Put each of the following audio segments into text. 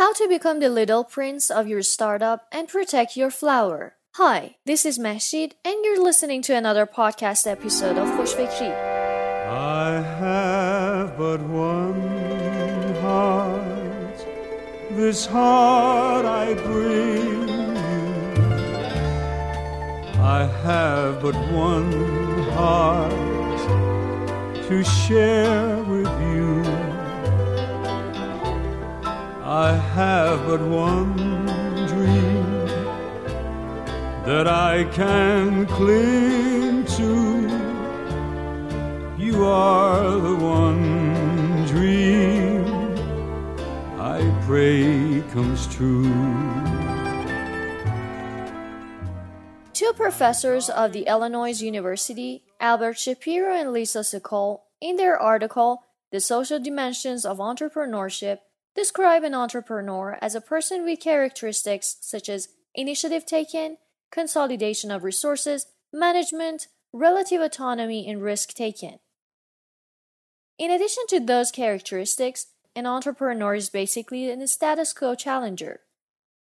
How to become the little prince of your startup and protect your flower. Hi, this is Mashid, and you're listening to another podcast episode of Khoshfekri. I have but one heart. This heart I bring you. I have but one heart to share with I have but one dream that I can cling to. You are the one dream I pray comes true. Two professors of the Illinois University, Albert Shapiro and Lisa Sokol, in their article, The Social Dimensions of Entrepreneurship, describe an entrepreneur as a person with characteristics such as initiative taken, consolidation of resources, management, relative autonomy, and risk taken. In addition to those characteristics, an entrepreneur is basically a status quo challenger.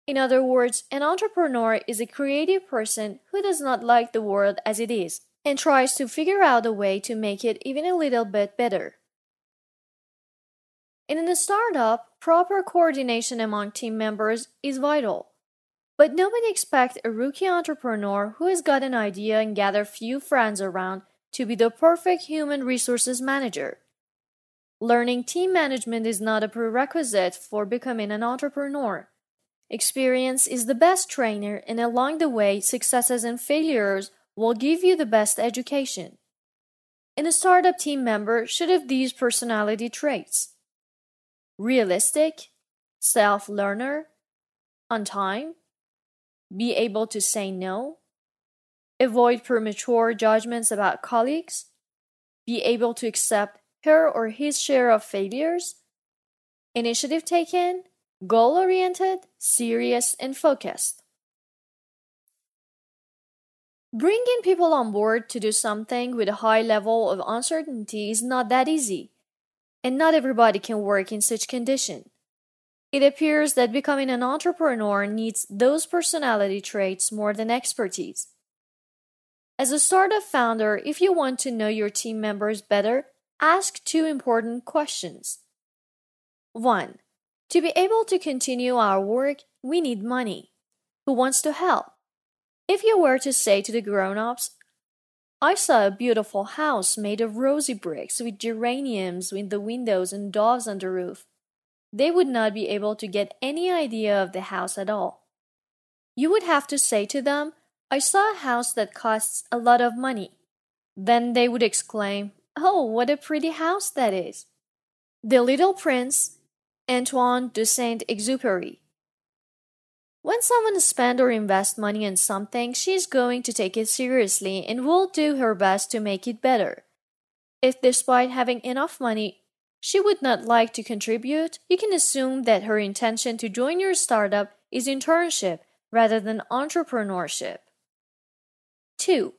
In other words, an entrepreneur is a creative person who does not like the world as it is and tries to figure out a way to make it even a little bit better. In a startup, proper coordination among team members is vital. But nobody expects a rookie entrepreneur who has got an idea and gathered few friends around to be the perfect human resources manager. Learning team management is not a prerequisite for becoming an entrepreneur. Experience is the best trainer, and along the way, successes and failures will give you the best education. And a startup team member should have these personality traits realistic, self learner, on time, be able to say no, avoid premature judgments about colleagues, be able to accept her or his share of failures, initiative taken, goal oriented, serious, and focused. Bringing people on board to do something with a high level of uncertainty is not that easy, and not everybody can work in such condition. It appears that becoming an entrepreneur needs those personality traits more than expertise. As a startup founder, if you want to know your team members better, ask two important questions. 1. To be able to continue our work, we need money. Who wants to help? If you were to say to the grown ups, I saw a beautiful house made of rosy bricks with geraniums in the windows and doves on the roof, they would not be able to get any idea of the house at all. You would have to say to them, I saw a house that costs a lot of money. Then they would exclaim, Oh, what a pretty house that is! The Little Prince, Antoine de Saint Exupéry. When someone spends or invests money on something, she is going to take it seriously and will do her best to make it better. If, despite having enough money, she would not like to contribute, you can assume that her intention to join your startup is internship rather than entrepreneurship. 2.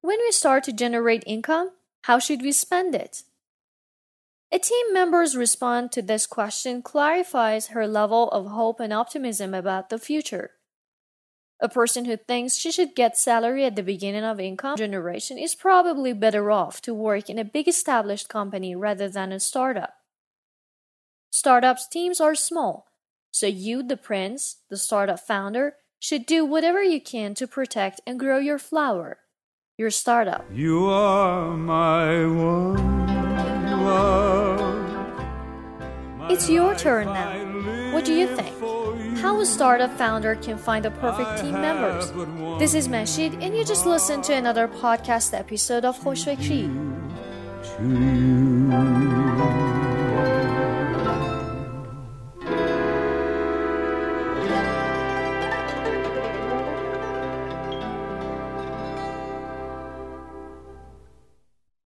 When we start to generate income, how should we spend it? A team member's response to this question clarifies her level of hope and optimism about the future. A person who thinks she should get salary at the beginning of income generation is probably better off to work in a big established company rather than a startup. Startups teams are small, so you, the prince, the startup founder, should do whatever you can to protect and grow your flower, your startup. You are my one. It's your turn now. What do you think? How a startup founder can find the perfect team members? This is Mashid, and you just listened to another podcast episode of you.